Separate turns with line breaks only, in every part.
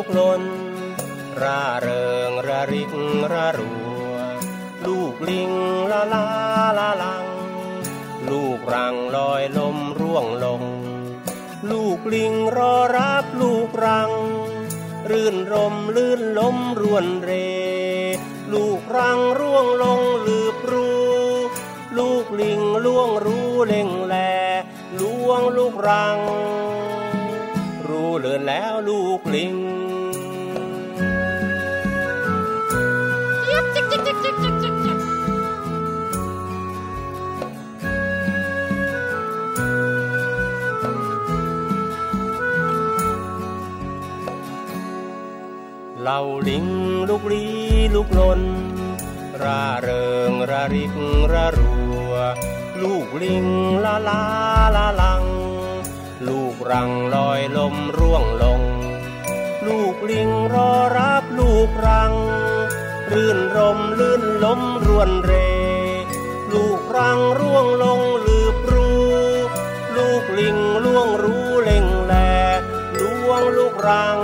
ลูกลนร่าเริงระริกระรัว ลูกลิงละลาละลัง ลูกรังลอยลมร่วงลง ลูกลิงรอรับลูกรัง รื่นรมลื่นลมรวนเร ลูกรังร่วงลงลืบรูลูกลิงล่วงรู้เล่งแลล่วงลูกรัง รู้เลือนแล้วลูกลิง เราลิงลูกลีลูกลนราเริงระริกระรัว ลูกลิงละลาละลัง ลูกรังลอยลมร่วงลง ลูกลิงรอรับลูกรัง รื่นรมลื่นลมรวนเร ลูกรังร่วงลงลืบรูลูกลิงล่วงรู้เล่งแหลลวงลูกรัง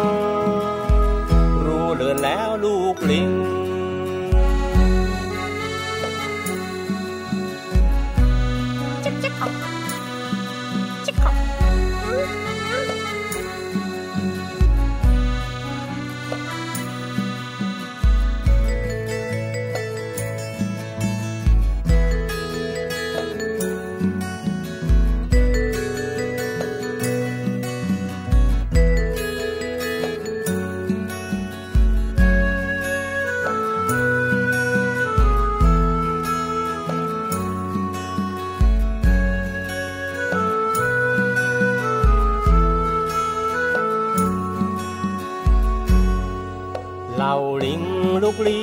เราลิงลูกลี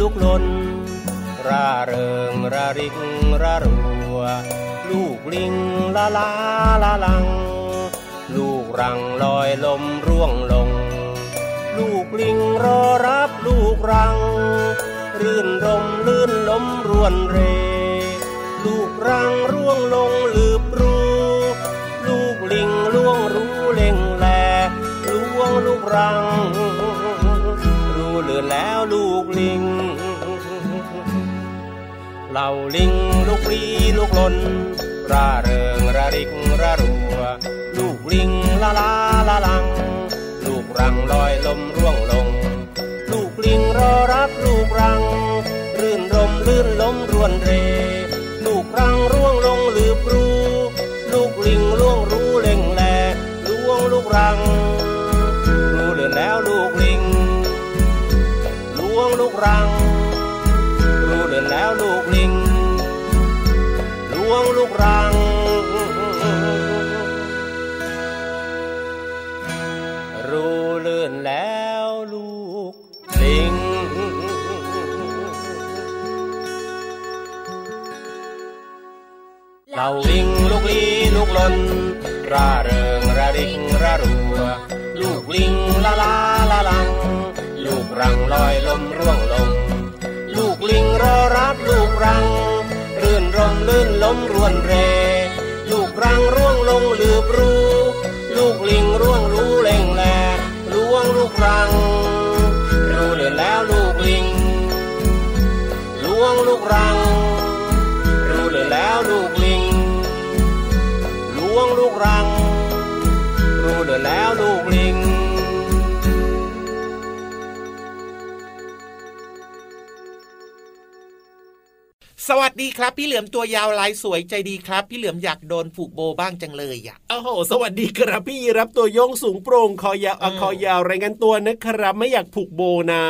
ลูกลนร่าเริงระริกระรัว ลูกลิงละลาละลัง ลูกรังลอยลมร่วงลง ลูกลิงรอรับลูกรัง รื่นรมลื่นลมรวนเร ลูกรังร่วงลงลืบรูลูกลิงล่วงรู้เล่งแลล่วงลูกรัง เลือนแล้วลูกลิง เหล่าลิงลูกลีลูกลนร่าเริงระริกระรัว ลูกลิงละลาละลัง ลูกรังลอยลมร่วงลง ลูกลิงรอรับลูกรัง รื่นรมลื่นลมรวนเร ลูกรังร่วงลงหลืบรูลูกลิงล่วงรู้เล่งแลล่วงลูกรัง กรัง รู้เลื่อนแล้วลูกลิงเราลิงลูกลีลูกลนร่าเริงระริกระรัว ลูกลิงละลาละลัง ลูกรังลอยลมร่วง มรวนเร ลูกรังร่วงลงลืบรูลูกลิงร่วงรู้เล่งแลล่วงลูกรัง รู้เลือนแล้วลูกลิงล่วงลูกรัง รู้เลือนแล้วลูกลิงล่วงลูกรัง รู้เลือนแล้วลูกลิง
ส ดีครับ พี่เหลือมตัวยาวลายสวยใจดีครับ พี่เหลือมอยากโดนผูกโบบ้างจังเลยอะ
โอ้โหสวัสดีครับพี่ยีรับตัวโยงสูงโปร่งคอยาวอะ
อืม
คอยาวรายงานตัวนะครับ ไม่อยากผูกโบนะ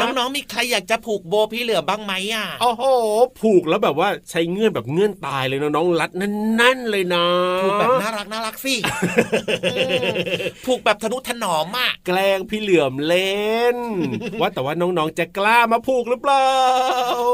น้องๆมีใครอยากจะผูกโบพี่เหลือมบ้างไหมอะ
โอ้โหผูกแล้วแบบว่าใช้เงื่อนแบบเงื่อนตายเลยนะน้องรัดแนั่นๆเลยนะ
ผูกแบบน่ารักน่ารักสิอืมผูกแบบทนุถนอมอะ
แกล้งพี่เหลือมเล่น ว่าแต่ว่าน้องๆจะกล้ามาผูกหรือเปล่า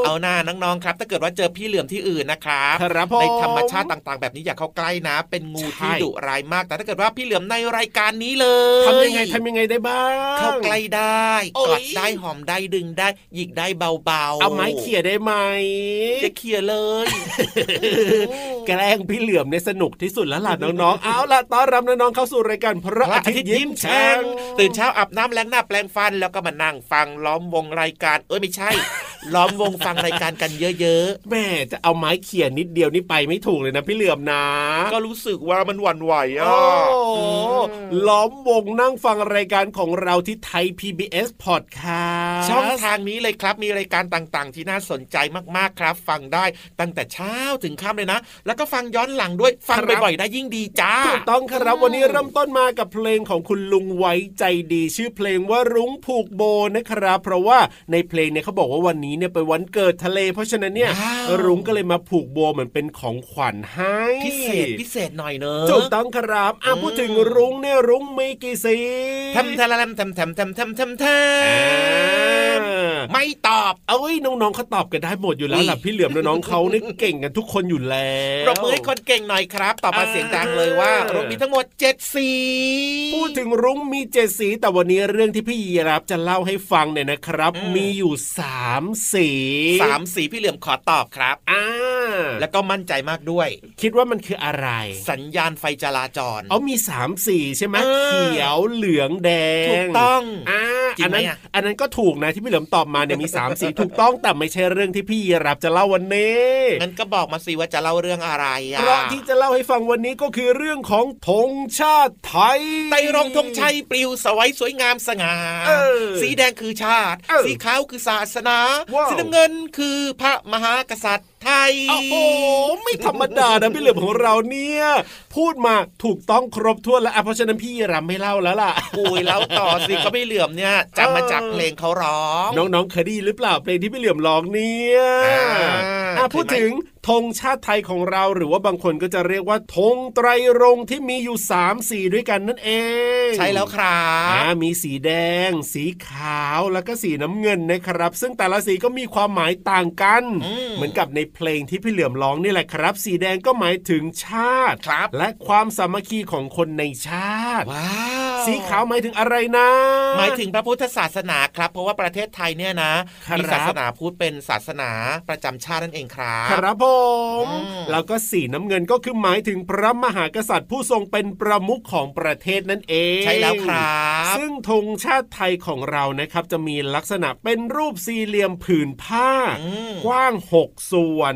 เอาหน้าน้องๆครับ ถ้าเกิดว่าเจอพี่เหลือมที่อื่นนะครับ
ครับผม
ในธรรมชาติต่างๆ แบบนี้อย่าเข้าใกล้นะ เป็นงูที่
ใช่
ดุร้ายมาก แต่ถ้าเกิดว่าพี่เหลือมในรายการนี้เลย
ทำยังไงทำยังไงได้บ้าง
เข้าใกล้ได้
โอ้ย
กอดได้หอมได้ดึงได้หยิกได้เบาๆ
เอาไม้เขี่ยได้ไหม
จะเขี่ยเลย
แกล้งพี่เหลือมเนี่ยสนุกที่สุดแล้วล่ะน้องๆเอาล่ะต้อนรับน้องๆเข้าสู่รายการพระ
พระ
อา
อา
ทิ
ทิ
ต
ต
ย์
ย์
ยิ้
ยิ้
ม
ม
แฉ่
แฉ่
ง
งตื่นเช้าอาบน้ำแล้งหน้าแปลงฟันแล้วก็มานั่งฟังล้อมวงรายการเอ้ยไม่ใช่ ล้อมวงฟังรายการกันเยอะ
แม่จะเอาไม้เขี่ยนิดเดียวนี่ไปไม่ถูกเลยนะพี่เหลือมนะ
ๆก็รู้สึกว่ามันหวั่นไหวอะ
โอ้โห
อืม
ล้อมวงนั่งฟังรายการของเราที่ไทย PBS Podcast
ช่องทางนี้เลยครับมีรายการต่างๆ ที่น่าสนใจมากๆครับ ฟังได้ตั้งแต่เช้าถึงค่ำเลยนะ แล้วก็ฟังย้อนหลังด้วยฟัง
ครับ
บ่อยๆได้ยิ่งดีจ้า
ถูกต้องครับวันนี้เริ่มต้นมากับเพลงของคุณลุงไว้ใจดี ชื่อเพลงว่ารุ้งผูกโบนะครับ เพราะว่าในเพลงเนี่ยเขาบอกว่าวันนี้เนี่ยเป็นวันเกิดทะเล เพราะฉะนั้นเนี่ยรุ้งก็เลยมาผูกโบเหมือนเป็นของขวัญให้
พิเศษพิเศษหน่อยเนอะ
ถูกต้องครับอะพูดถึงรุ้งเนี่ยรุ้งมีกี่สี
ทำทะลำทำทำทำทำทำทำ ไม่ตอบ
เอ้ยน้องๆเขาตอบกันได้หมดอยู่แล้วล่ะ
อุ๊ย
พี่เหลือมน้องๆเขานี่เก่งกันทุกคนอยู่แล้ว
ปรบมือให้คนเก่งหน่อยครับ ตอบมา
อ่า
เสียงดังเลยว่ารถมีทั้งหมดเจ็ดสี
พูดถึงรุ้งมีเจ็ดสี แต่วันนี้เรื่องที่พี่ยีรับจะเล่าให้ฟังเนี่ยนะครับ มีอยู่สามสี
สามสีพี่เหลือมขอตอบครับ
อ่า
แล้วก็มั่นใจมากด้วย
คิดว่ามันคืออะไร
สัญญาณไฟจราจร
เอามีสามสีใช่ไหม
เออ
เขียวเหลืองแดง
ถูกต้อง
อ่า
จริ
อั
ง
น
ไหม
นั้น
อะ
อันนั้นก็ถูกนะที่พี่เหลือมตอบมาเนี่ยมีสามสีถูกต้องแต่ไม่ใช่เรื่องที่พี่ยีรับจะเล่าวันนี้
งั้นก็บอกมาสิว่าจะเล่าเรื่องอะไรอะ
เพราะที่จะเล่าให้ฟังวันนี้ก็คือเรื่องของธงชาติไทย
ไตรรงธงชัยปลิวสวยสวยงามสง่า
เออ
สีแดงคือชาติ
เออ
สีขาวคือศาสนา
ว้าว
สีน้ำเงินคือพระมหากษัตริย์ ไทย
โอ้โห ไม่ธรรมดานะพี่เหลือมของเราเนี่ย พูดมาถูกต้องครบถ้วนแล้วอะเพราะฉะนั้นพี่รำไม่เล่าแล้วล่ะ
อุ้ยแล้วต่อสิก็ไม่เหลื่อมเนี่ยจำมาจากเพลงเขาร้อง
น้องๆเคยได้ยินหรือเปล่าเพลงที่พี่เหลือมร้องเนี่ย
อ่า
อะ
เคยไหม
พูดถึง ธงชาติไทยของเราหรือว่าบางคนก็จะเรียกว่าธงไตรรงค์ที่มีอยู่3ามสีด้วยกันนั่นเอง
ใช่แล้วครั
อ่า
บ
มีสีแดง สีขาวแล้วก็สีน้ำเงินนะครับ ซึ่งแต่ละสีก็มีความหมายต่างกัน
อืม
เหมือนกับในเพลงที่พี่เหลือมร้องนี่แหละครับ สีแดงก็หมายถึงชาติ
ครับ
และความสามัคคีของคนในชาติ
ว้าว
สีขาวหมายถึงอะไรนะ
หมายถึงพระพุทธศาสนาครับ เพราะว่าประเทศไทยเนี่ยนะครับมีศาสนาพุทธเป็นศาสนาประจำชาตินั่นเองครับ
ครับผม
อืม
แล้วก็สีน้ำเงินก็คือหมายถึงพระมหากษัตริย์ผู้ทรงเป็นประมุขของประเทศนั่นเอง
ใช่แล้วครับ
ซึ่งธงชาติไทยของเรานะครับ จะมีลักษณะเป็นรูปสี่เหลี่ยมผืนผ้า
อืม
กว้าง 6 ส่วน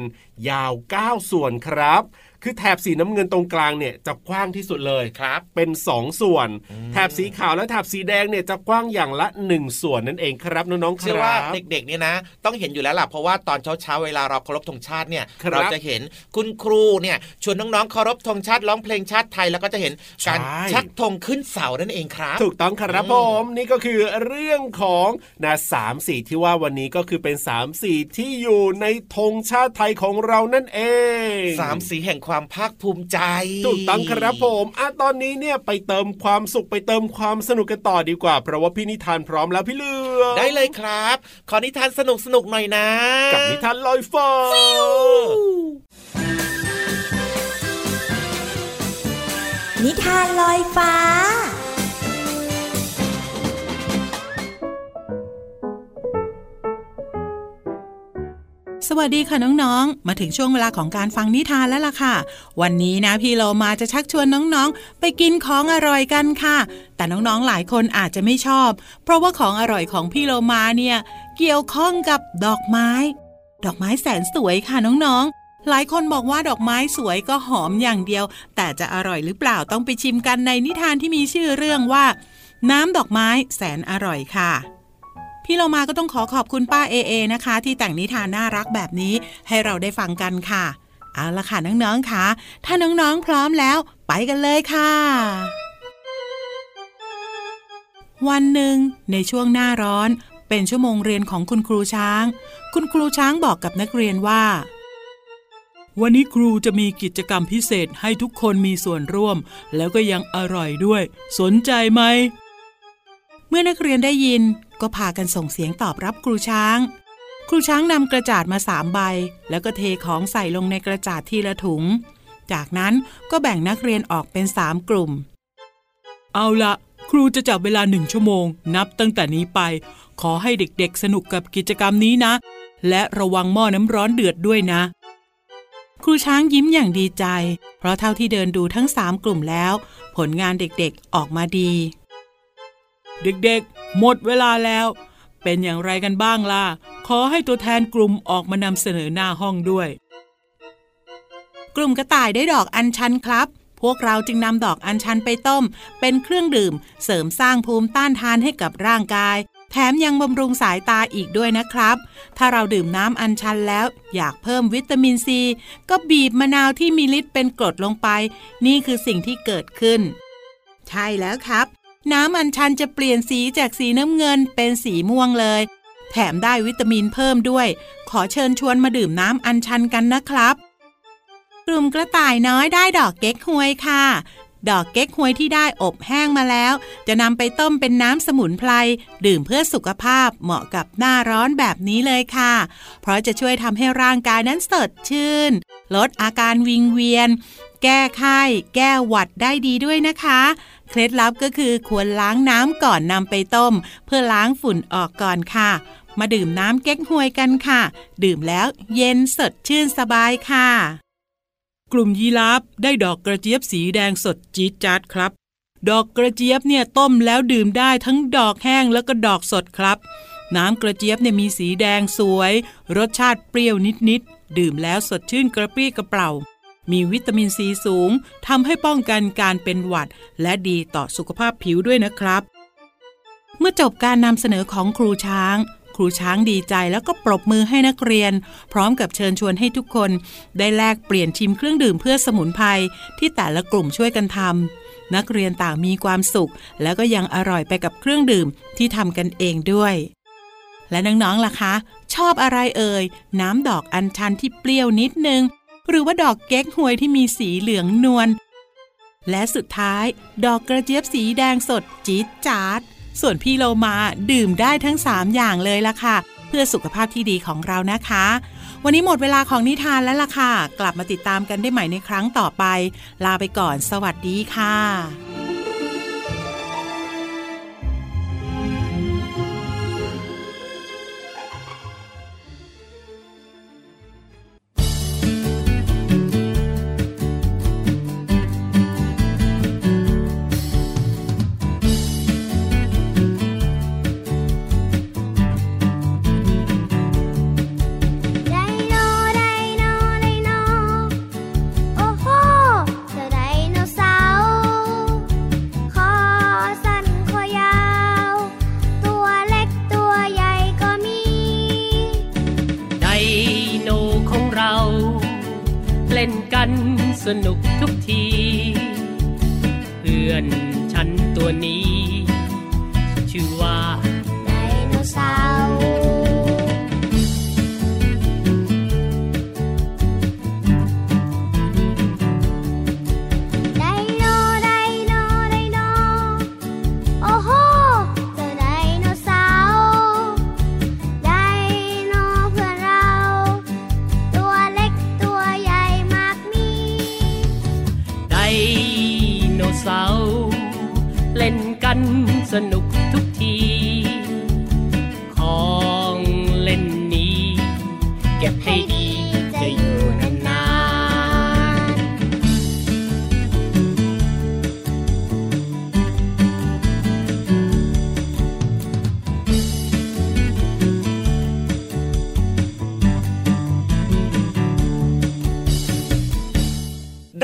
ยาว 9 ส่วนครับ คือแถบสีน้ำเงินตรงกลางเนี่ยจะกว้างที่สุดเลย
ครับ
เป็น 2 ส่วน แถบสีขาวและแถบสีแดงเนี่ยจะกว้างอย่างละ 1 ส่วนนั่นเองครับน้องๆค
เชื่อ
รั
ว่า
บ
เด็กๆเนี่ยนะ ต้องเห็นอยู่แล้วล่ะเพราะว่าตอนเช้าๆเวลาเราเคารพธงชาติเนี่ย
ครับ
เราจะเห็นคุณครูเนี่ยชวนน้องๆเคารพธงชาติร้องเพลงชาติไทยแล้วก็จะเห็นการ
ใช่
ชักธงขึ้นเสานั่นเองครับ
ถูกต้องครับ
อืม
ผมนี่ก็คือเรื่องของนะสามสีที่ว่าวันนี้ก็คือเป็นสามสีที่อยู่ในธงชาติไทยของเรานั่นเอง
สามสีแห่งความภาคภูมิใจ
ถูกต้องครับผมอะตอนนี้เนี่ยไปเติมความสุขไปเติมความสนุกกันต่อดีกว่า เพราะว่าพี่นิทานพร้อมแล้วพี่เลือก
ได้เลยครับ ขอนิทานสนุกสนุกๆหน่อยนะ
กับนิทานลอยฟ้า
นิทานลอยฟ้า
สวัสดีค่ะน้องๆ มาถึงช่วงเวลาของการฟังนิทานแล้วล่ะค่ะ วันนี้นะพี่เรามาจะชักชวนน้องๆ ไปกินของอร่อยกันค่ะ แต่น้องๆหลายคนอาจจะไม่ชอบ เพราะว่าของอร่อยของพี่เรามาเนี่ย เกี่ยวข้องกับดอกไม้ ดอกไม้แสนสวยค่ะน้องๆ หลายคนบอกว่าดอกไม้สวยก็หอมอย่างเดียว แต่จะอร่อยหรือเปล่าต้องไปชิมกันในนิทานที่มีชื่อเรื่องว่า น้ำดอกไม้แสนอร่อยค่ะ พี่เรามาก็ต้องขอขอบคุณป้าเอเอนะคะ ที่แต่งนิทานน่ารักแบบนี้ให้เราได้ฟังกันค่ะ เอาละค่ะน้องๆค่ะ ถ้าน้องๆพร้อมแล้ว ไปกันเลยค่ะ วันหนึ่งในช่วงหน้าร้อน เป็นชั่วโมงเรียนของคุณครูช้าง คุณครูช้างบอกกับนักเรียนว่าวันนี้ครูจะมีกิจกรรมพิเศษให้ทุกคนมีส่วนร่วม แล้วก็ยังอร่อยด้วย สนใจไหม เมื่อนักเรียนได้ยิน ก็พากันส่งเสียงตอบรับครูช้าง ครูช้างนำกระจาดมาสามใบ แล้วก็เทของใส่ลงในกระจาดทีละถุง จากนั้นก็แบ่งนักเรียนออกเป็นสามกลุ่ม เอาละครูจะจับเวลาหนึ่งชั่วโมง นับตั้งแต่นี้ไป ขอให้เด็กๆ สนุกกับกิจกรรมนี้นะ และระวังหม้อน้ำร้อนเดือดด้วยนะ ครูช้างยิ้มอย่างดีใจ เพราะเท่าที่เดินดูทั้งสามกลุ่มแล้ว ผลงานเด็กๆออกมาดี เด็กๆ หมดเวลาแล้ว เป็นอย่างไรกันบ้างล่ะ ขอให้ตัวแทนกลุ่มออกมานำเสนอหน้าห้องด้วย กลุ่มกระต่ายได้ดอกอัญชันครับ พวกเราจึงนำดอกอัญชันไปต้ม เป็นเครื่องดื่ม เสริมสร้างภูมิต้านทานให้กับร่างกาย แถมยังบำรุงสายตาอีกด้วยนะครับ ถ้าเราดื่มน้ำอัญชันแล้ว อยากเพิ่มวิตามินซี ก็บีบมะนาวที่มีฤทธิ์เป็นกรดลงไป นี่คือสิ่งที่เกิดขึ้น ใช่แล้วครับ น้ำอัญชันจะเปลี่ยนสีจากสีน้ำเงินเป็นสีม่วงเลย แถมได้วิตามินเพิ่มด้วย ขอเชิญชวนมาดื่มน้ำอัญชันกันนะครับ กลุ่มกระต่ายน้อยได้ดอกเก๊กฮวยค่ะ ดอกเก๊กฮวยที่ได้อบแห้งมาแล้ว จะนำไปต้มเป็นน้ำสมุนไพรดื่มเพื่อสุขภาพเหมาะกับหน้าร้อนแบบนี้เลยค่ะ เพราะจะช่วยทำให้ร่างกายนั้นสดชื่น ลดอาการวิงเวียนแก้ไข้ แก้หวัดได้ดีด้วยนะคะ เคล็ดลับก็คือควรล้างน้ำก่อนนำไปต้ม เพื่อล้างฝุ่นออกก่อนค่ะ มาดื่มน้ำเก๊กฮวยกันค่ะ ดื่มแล้วเย็นสดชื่นสบายค่ะ กลุ่มยีราฟได้ดอกกระเจี๊ยบสีแดงสดจี๊ดจ๊าดครับ ดอกกระเจี๊ยบเนี่ยต้มแล้วดื่มได้ทั้งดอกแห้งแล้วก็ดอกสดครับ น้ำกระเจี๊ยบเนี่ยมีสีแดงสวย รสชาติเปรี้ยวนิดๆดื่มแล้วสดชื่นกระปรี้กระเปร่า มีวิตามินซีสูงทำให้ป้องกันการเป็นหวัด และดีต่อสุขภาพผิวด้วยนะครับ เมื่อจบการนำเสนอของครูช้าง ครูช้างดีใจแล้วก็ปรบมือให้นักเรียน พร้อมกับเชิญชวนให้ทุกคน ได้แลกเปลี่ยนชิมเครื่องดื่มเพื่อสมุนไพรที่แต่ละกลุ่มช่วยกันทำนักเรียนต่างมีความสุข แล้วก็ยังอร่อยไปกับเครื่องดื่มที่ทำกันเองด้วยและน้องๆ ล่ะคะ ชอบอะไรเอ่ย น้ำดอกอัญชันที่เปรี้ยวนิดนึง หรือว่าดอกเก๊กฮวยที่มีสีเหลืองนวลและสุดท้าย ดอกกระเจี๊ยบสีแดงสดจี๊ดจ๊าดส่วนพี่โลมาดื่มได้ทั้ง 3 อย่างเลยล่ะค่ะ เพื่อสุขภาพที่ดีของเรานะคะ วันนี้หมดเวลาของนิทานแล้วล่ะค่ะ กลับมาติดตามกันได้ใหม่ในครั้งต่อไป ลาไปก่อน สวัสดีค่ะ
กั
นสนุกทุกที เพื่อนฉันตัวนี้ ชื่อว่า
ไดโนเสาร์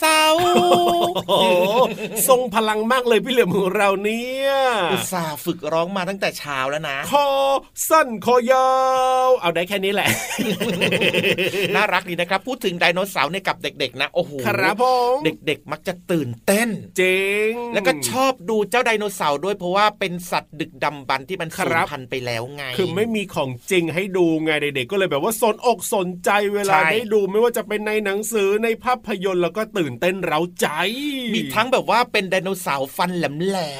เสาร์โอ้
โห
ทรงพลังมากเลยพี่เหลือมของเราเนี่ย
อุตส่าห์ฝึกร้องมาตั้งแต่เช้าแล้วนะ
คอสั้นคอยาว เอาได้แค่นี้แหละ
น่ารักดีนะครับ พูดถึงไดโนเสาร์เนี่ยกับเด็กๆ นะโอ้โห
ครับผม
เด็กๆ มักจะตื่นเต้น
เจ๋ง
แล้วก็ชอบดูเจ้าไดโนเสาร์ด้วยเพราะว่าเป็นสัตว์ดึกดำบรรพ์ที่มัน
ค
สู
รั
ญ
บ
พันธุ์ไปแล้วไง
คือไม่มีของจริงให้ดูไงเด็กๆก็เลยแบบว่าสนอกสนใจเวลา
ใช่
ได้ดูไม่ว่าจะเป็นในหนังสือในภาพยนตร์แล้วก็ตื่นเต้นเร้าใจ
มีทั้งแบบว่าเป็นไดโนเสาร์ฟันแหลม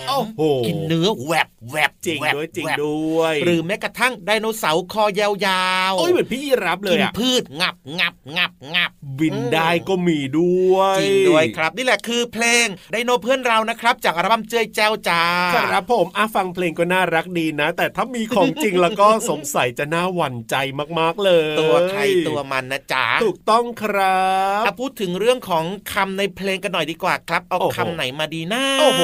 โอ้โห
กินเนื้อแหวบแหวบ
จริง
แหวบ
ด้วยจริง
แหวบ
ด้วย
หรือแม้กระทั่งไดโนเสาร์คอยาวๆ
โอ้ยเหมือนพี่ยีรับเล
กิ
ย
น
อะ
พืชงับงับงับงับ
บินได้ก็มีด้วย
จริงด้วยครับ นี่แหละคือเพลงไดโนเพื่อนเรานะครับ จากอัลบั้มเจยแจ้วจ้า
ครับผมอะฟังเพลงก็น่ารักดีนะ แต่ถ้ามีของจริงแล้วก็สงสัยจะน่าหวั่นใจมากๆเลย
ตัวใครตัวมันนะจ๊ะ
ถูกต้องครับ
อะพูดถึงเรื่องของคำในเพลงกันหน่อยดีกว่าครับ เอา
โอ้โห
คำไหนมาดีนะ
โอ้โห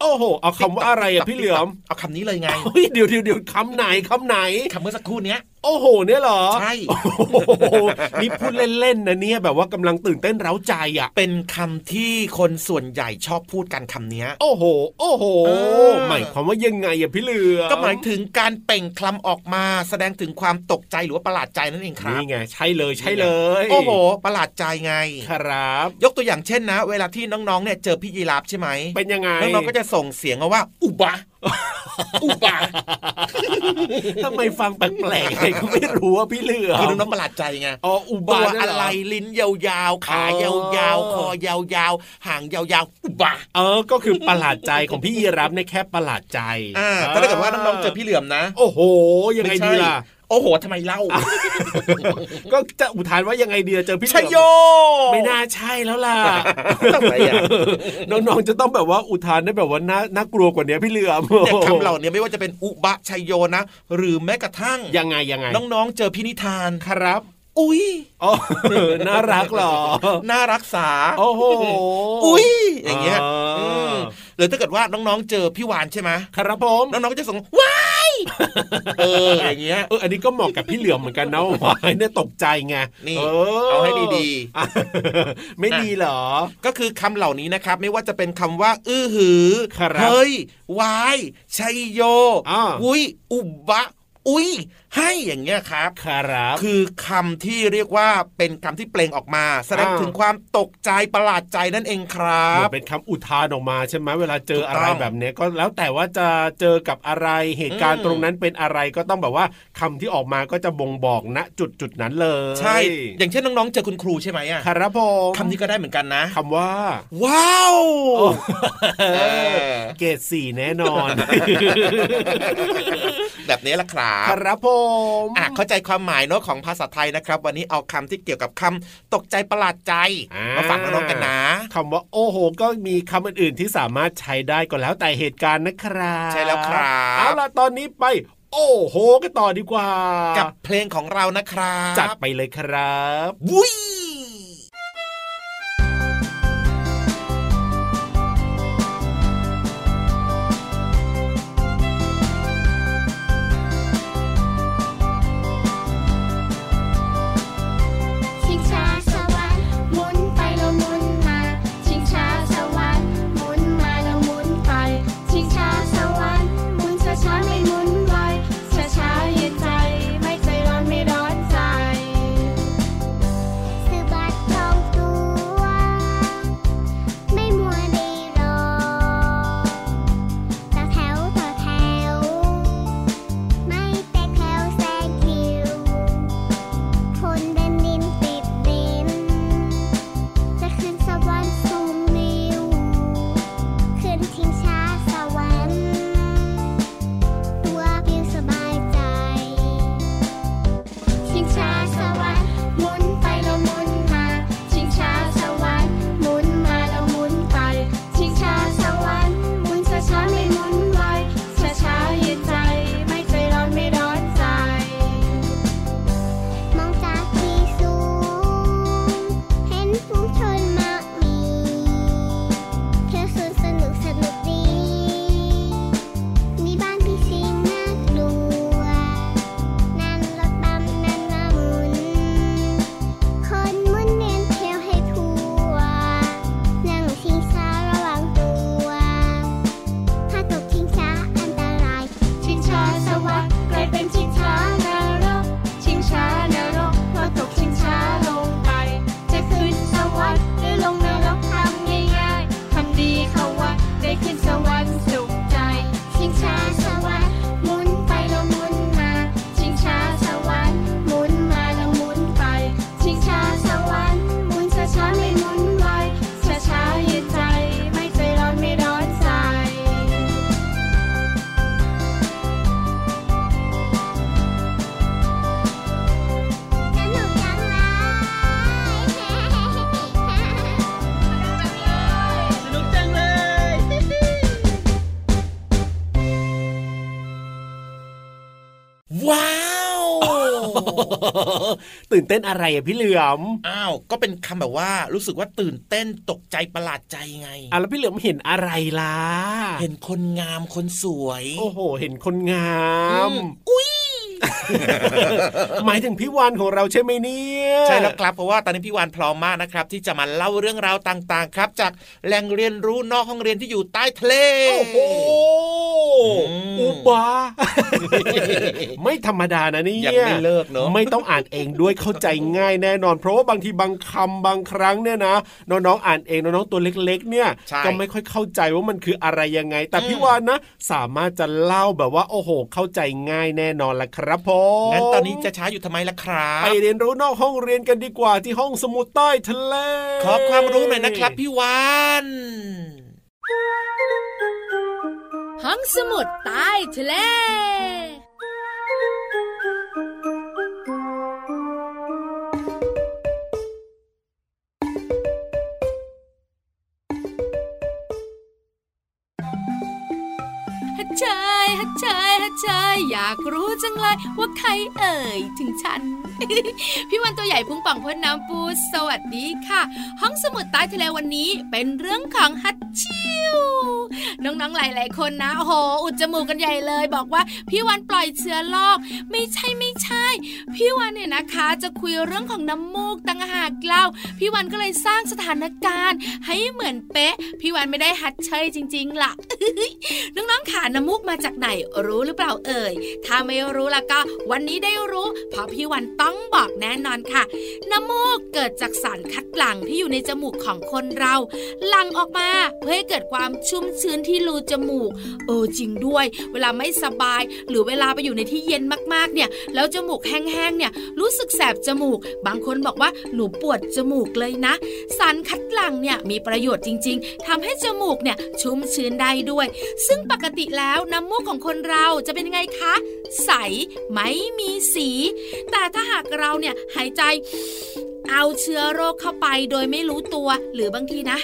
โอ้โห เอาคำว่าอะไรอะพี่เหลือม
เอาคำนี้เลยไง
เฮ้ยเดี๋ยวเดี๋ยวเดี๋ยวคำไหนคำไหน
คำเมื่อสักครู่เนี้ย
โอ้โห เนี่ยเหรอ
ใช่
โอ้โหนี่พูดเล่นๆนะเนี่ยแบบว่ากำลังตื่นเต้นเร้าใจอะ
เป็นคำที่คนส่วนใหญ่ชอบพูดกันคำเนี้ย
โอ้โห โอ้โห
เออ
หมายความว่ายังไงอะพี่เหลือม
ก็หมายถึงการเปล่งคำออกมา แสดงถึงความตกใจหรือว่าประหลาดใจนั่นเองครับ
นี่ไงใช่เลยใช่เลย
โอ้โห ประหลาดใจไง
ครับ
ยกตัวอย่างเช่นนะ เวลาที่น้องๆเนี่ยเจอพี่ยีราฟใช่ไหม
เป็นยังไง
น้องๆก็จะส่งเสียงมาว่าอุบะ อุบะ
ทำไมฟังแปลกๆไงก็ไม่รู้ว่าพี่เหลือม
คือน้องๆประหลาดใจไง
อ๋ออุ
ตั
บาว
อะไรลิ้นยาวๆขายาวๆคอยาวๆหางยาวๆอุบะ
เออก็คือประหลาดใจของพี่ยีรับในยแค่ประหลาดใจ
อ่าแต่ถ้าเกิดว่าน้องๆเจอพี่เหลือมนะ
โอ้โหยังไงดีล่ะ
โอ้โหทำไมเล่า
ก็จะอุทานว่ายังไงดีล่ะเจอพี่เห
ชั
ลื
ย
อม
โย
ไม่น่าใช่แล้วล่ะ
ทำไมอะ
น้องๆจะต้องแบบว่าอุทานได้แบบว่าน่าน่ากลัวกว่านี้พี่เหลือม
เนี่ยคำเหล่านี้ไม่ว่าจะเป็นอุบะชัยโยนะ หรือแม้กระทั่ง
ยังไงยังไง
น้องๆ เจอพี่นิทาน
ครับ
อุ้ย
อ๋อน่ารักเหรอ
น่ารักษา
โอ้โห
อุ้ย อย่างเงี้ย
อ่า
มหรือถ้าเกิดว่าน้องๆ เจอพี่วานใช่ไหม
ครับผม
น้องๆ ก็จะส่งว้าย เอออย่างเงี้ย
เอออันนี้ก็เหมาะกับพี่เหลือมเหมือนกันนะวายเนี่ยตกใจไง
นี่
เอ
เอาให้ดี
อะไม่ดีเหรอ
ก็คือคำเหล่านี้นะครับ ไม่ว่าจะเป็นคำว่า อื้อหือ
ครับ
เฮ้ยวายชัยโย
อ่า
อุ้ยอุบะอุ้ยให้อย่างเงี้ยครับ
ครับ
คือคำที่เรียกว่าเป็นคำที่เปล่งออกมา แสดง
อ่า
ถึงความตกใจประหลาดใจนั่นเองครั
เหมือบนเป็นคำอุทานออกมาใช่ไหมเวลาเจอ
ถูก
อะ
ต้อง
ไรแบบเนี้ยก็แล้วแต่ว่าจะเจอกับอะไรเหตุการณ์
อืม
ตรงนั้นเป็นอะไรก็ต้องแบบว่าคำที่ออกมาก็จะบ่งบอกณจุดจุดๆนั้นเลย
ใช่ อย่างเช่นน้องๆเจอคุณครูใช่ไหมอะ
ครับผม
คำนี้ก็ได้เหมือนกันนะ
คำว่า
ว้าว
โอ้
เออ
เกรดสี่แน่นอน
แบบนี้ละครับ
ครับผม
อะเข้าใจความหมายเนอะของภาษาไทยนะครับ วันนี้เอาคำที่เกี่ยวกับคำตกใจประหลาดใจ
อ่
มาฝากน้องๆกันนะ
คำว่าโอ้โห ก็มีคำอื่นๆที่สามารถใช้ได้ก็แล้วแต่เหตุการณ์นะครับ
ใช่แล้วครับ
เอาล่ะตอนนี้ไปโอ้โหกันต่อดีกว่า
กับเพลงของเรานะครับ
จัดไปเลยครับ
วุ้ย
ตื่นเต้นอะไรอะพี่เหลือม
อ้าวก็เป็นคำแบบว่ารู้สึกว่าตื่นเต้นตกใจประหลาดใจไง
อะแล้วพี่เหลือมเห็นอะไรล่ะ
เห็นคนงามคนสวย
โอ้โห เห็นคนงาม
อุ้ย
หมายถึงพี่วานของเราใช่ไหมเนี่ย
ใช่แล้วครับเพราะว่าตอนนี้พี่วานพร้อมมากนะครับ ที่จะมาเล่าเรื่องราวต่างๆ ครับ จากแหล่งเรียนรู้นอกห้องเรียนที่อยู่ใต้ทะเล
โอ้โห
อืม
อุบา ไม่ธรรมดานะเนี่ย
ยังไม่เลิกเนอะ
ไม่ต้องอ่านเองด้วยเข้าใจง่ายแน่นอน เพราะว่าบางทีบางคำบางครั้งเนี่ยนะน้องๆอ่านเองน้องๆตัวเล็ก ๆ เนี่ย
ใช่
ก็ไม่ค่อยเข้าใจว่ามันคืออะไรยังไง แต่
อืม
พี่วานนะ สามารถจะเล่าแบบว่า โอ้โห เข้าใจง่ายแน่นอนละครับผม
งั้นตอนนี้จะช้าอยู่ทำไมล่ะครับ
ไปเรียนรู้นอกห้องเรียนกันดีกว่าที่ห้องสมุดใต้ทะเล
ขอความรู้หน่อยนะครับพี่วาน
ห้องสมุดใต้ทะเลฮัจเชยฮัจเชยฮัจเชยอยากรู้จังเลยว่าใครเอ่ยถึงฉัน พี่วันตัวใหญ่พุงป่องพ่นน้ำปูสวัสดีค่ะ ห้องสมุดใต้ทะเลวันนี้เป็นเรื่องของฮัตชิว น้องๆหลาย ๆ คนนะโอ้โหอุดจมูกกันใหญ่เลย บอกว่าพี่วันปล่อยเชื้อโรคไม่ใช่ไม่ใช่ พี่วันเนี่ยนะคะ จะคุยเรื่องของน้ำมูกตั้งหากเล่าพี่วันก็เลยสร้างสถานการณ์ ให้เหมือนเป๊ะ พี่วันไม่ได้ฮัตเชยจริง ๆล่ะน้องๆขาน้ำมูกมาจากไหนรู้หรือเปล่าเอ่ยถ้าไม่รู้ล้วก็ วันนี้ได้รู้เพราะพี่วันต้องบอกแน่นอนค่ะ น้ำมูกเกิดจากสารคัดหลั่งที่อยู่ในจมูกของคนเราหลั่งออกมาเพื่อให้เกิดความชุ่มชื้นที่รูจมูก เออจริงด้วย เวลาไม่สบาย หรือเวลาไปอยู่ในที่เย็นมากๆเนี่ย แล้วจมูกแห้งๆเนี่ยรู้สึกแสบจมูก บางคนบอกว่าหนูปวดจมูกเลยนะ สารคัดหลั่งเนี่ยมีประโยชน์จริง ๆทำให้จมูกเนี่ยชุ่มชื้นได้ด้วย ซึ่งปกติแล้วน้ำมูกของคนเราจะเป็นยังไงคะ ใสไม่มีสี แต่ถ้าหากเราเนี่ยหายใจเอาเชื้อโรคเข้าไปโดยไม่รู้ตัวหรือบางทีนะ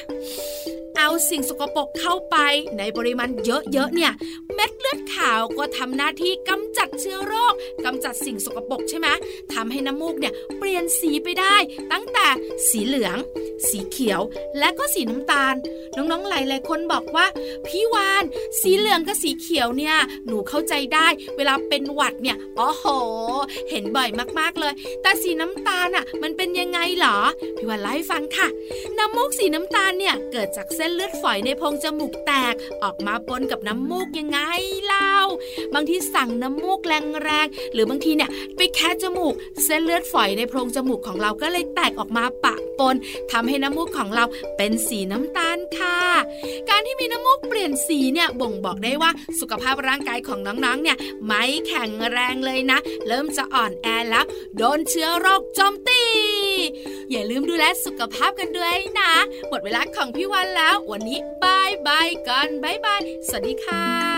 เอาสิ่งสกปรกเข้าไป ในปริมาณเยอะๆเนี่ย เม็ดเลือดขาวก็ทำหน้าที่กำจัดเชื้อโรคกำจัดสิ่งสกปรกใช่ไหมทำให้น้ำมูกเนี่ยเปลี่ยนสีไปได้ ตั้งแต่สีเหลือง สีเขียว และก็สีน้ำตาล น้องๆหลายๆคนบอกว่า พี่วาน สีเหลืองกับสีเขียวเนี่ยหนูเข้าใจได้ เวลาเป็นหวัดเนี่ยอ๋อโห เห็นบ่อยมากๆเลย แต่สีน้ำตาลอะมันเป็นยังไงเหรอพี่วานเล่าให้ฟังค่ะ น้ำมูกสีน้ำตาลเนี่ยเกิดจากเส้นเลือดฝอยในโพรงจมูกแตกออกมาปนกับน้ำมูกยังไงเล่า บางทีสั่งน้ำมูกแรงๆหรือบางทีเนี่ยไปแคะจมูก เส้นเลือดฝอยในโพรงจมูกของเราก็เลยแตกออกมาปะ ปนทำให้น้ำมูกของเราเป็นสีน้ำตาลค่ะ การที่มีน้ำมูกเปลี่ยนสีเนี่ยบ่งบอกได้ว่าสุขภาพร่างกายของน้องๆเนี่ยไม่แข็งแรงเลยนะ เริ่มจะอ่อนแอแล้วโดนเชื้อโรคโจมตีอย่าลืมดูแลสุขภาพกันด้วยนะหมดเวลาของพี่วันแล้ว วันนี้ bye bye กัน bye bye สวัสดีค่ะ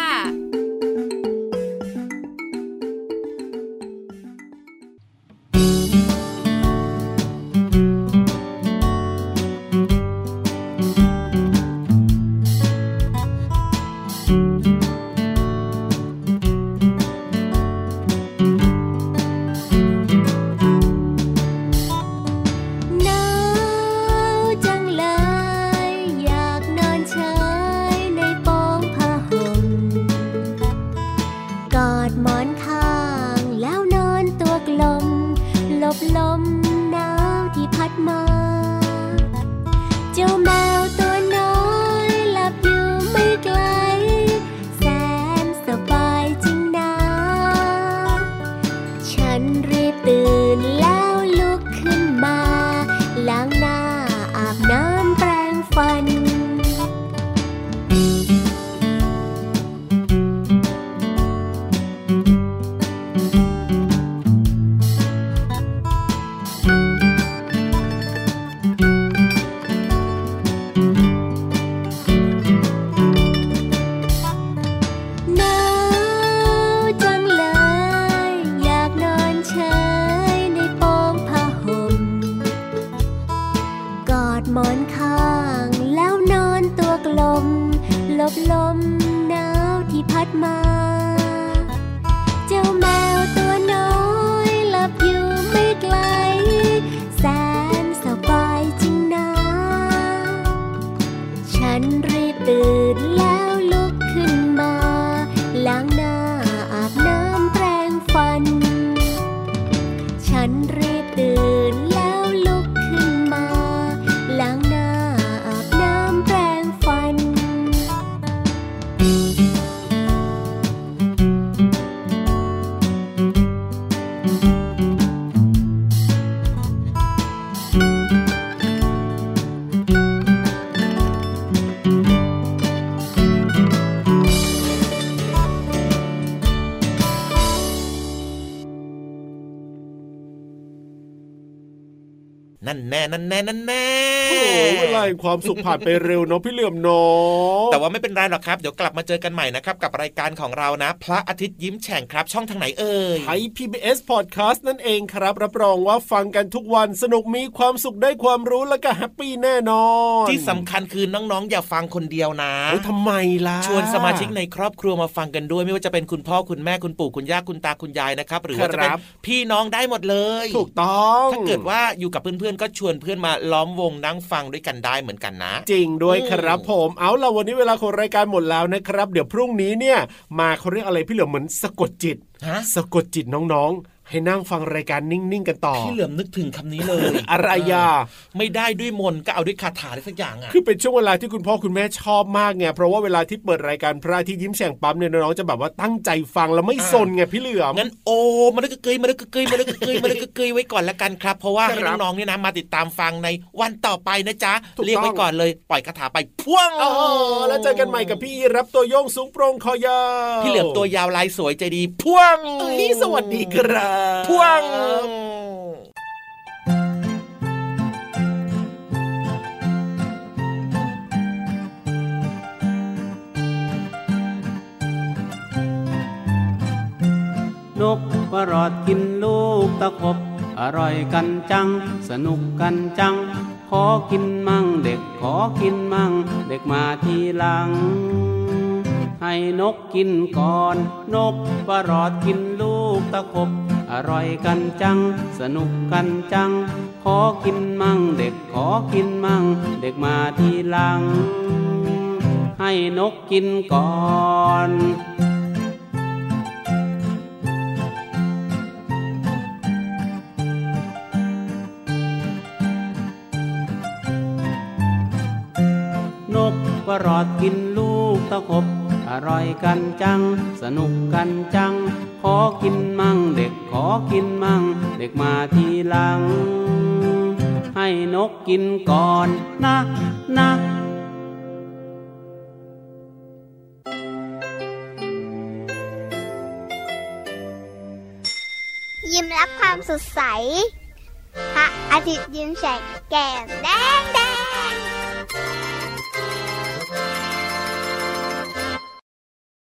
หมอนข้างแล้วนอนตัวกลมหลบลมหนาวที่พัดมา เจ้าแมวตัวน้อยหลับอยู่ไม่ไกล แสนสบายจริงนะ ฉันรีบตื่น นั่นแน่นั่นแน่นั่นแน่
โอ้โหเวลาแห่งความสุขผ่านไปเร็วเนาะพี่เหลื่อมเนาะ
แต่ว่าไม่เป็นไรหรอกครับ เดี๋ยวกลับมาเจอกันใหม่นะครับกับรายการของเรานะ พระอาทิตย์ยิ้มแฉ่งครับ ช่องทางไหนเอ่ย
ไทย PBS Podcast นั่นเองครับ รับรองว่าฟังกันทุกวันสนุกมีความสุขได้ความรู้แล้วก็ happy แน่นอน
ที่สำคัญคือน้องๆ อย่าฟังคนเดียวนะ
เฮ้ยทำไมล่ะ
ชวนสมาชิกในครอบครัวมาฟังกันด้วย ไม่ว่าจะเป็นคุณพ่อคุณแม่คุณปู่คุณย่าคุณตาคุณยายนะครับหรือว่าจะเป็นพี่น้องได้หมดเลย
ถูกต้อง
ถ้าเกิดว่าอยู่กับเพื่อนๆก็ชวนเพื่อนมาล้อมวงนั่งฟังด้วยกันได้เหมือนกันนะ
จริงด้วยครับผมเอาล่ะวันนี้เวลาของรายการหมดแล้วนะครับ เดี๋ยวพรุ่งนี้เนี่ยมาเขาเรียกอะไรพี่เหลือมเหมือนสะกดจิต
ฮะ
สะกดจิตน้องๆ ให้นั่งฟังรายการนิ่งๆกันต่อ
พี่เหลือมนึกถึงคำนี้เลย
อะไรอะ
ไม่ได้ด้วยมนต์ก็เอาด้วยคาถาได้สักอย่างอะ
คือเป็นช่วงเวลาที่คุณพ่อคุณแม่ชอบมากไงเพราะว่าเวลาที่เปิดรายการพระอาที่ยิ้มแฉ่งปั๊มเนี่ยน้องๆจะแบบว่าตั้งใจฟังแล้วไม่สนไงพี่เหลือม
งั้นโอมาเลยกเกยมาเลยกเกยมาเลยกเกยมาเลยกเกยไว้ก่อนละกันครับ เพราะว่าให้
ครับ
น้องๆเนี่ยนะมาติดตามฟังในวันต่อไปนะจ๊ะ
ถูกต้อง
เรียกไว้ก่อนเลยปล่อยคาถาไปพ่วง
โอ้แล้วเจอกันใหม่กับพี่รับตัวโยงสูงโปร่งคอยาว
พี่เหลือมตัวยาวลายสวยใจดีพ่วง
เอ้ยสวัสดีครับ
พ่วง
นกก็รอดกินลูกตะขบ อร่อยกันจัง สนุกกันจัง ขอกินมั่งเด็กขอกินมั่ง เด็กมาทีหลัง ให้นกกินก่อน นกก็รอดกินลูกตะขบ อร่อยกันจัง สนุกกันจัง ขอกินมั่งเด็กขอกินมั่ง เด็กมาทีหลัง ให้นกกินก่อนนกก็รอดกินลูกตะขบ ร่อยกันจัง สนุกกันจัง ขอกินมั่งเด็กขอกินมั่ง เด็กมาทีหลัง ให้นกกินก่อนนะนะ
ยิ้มรับความสดใส พระอาทิตย์ยิ้มแฉกแก้มแดงแดง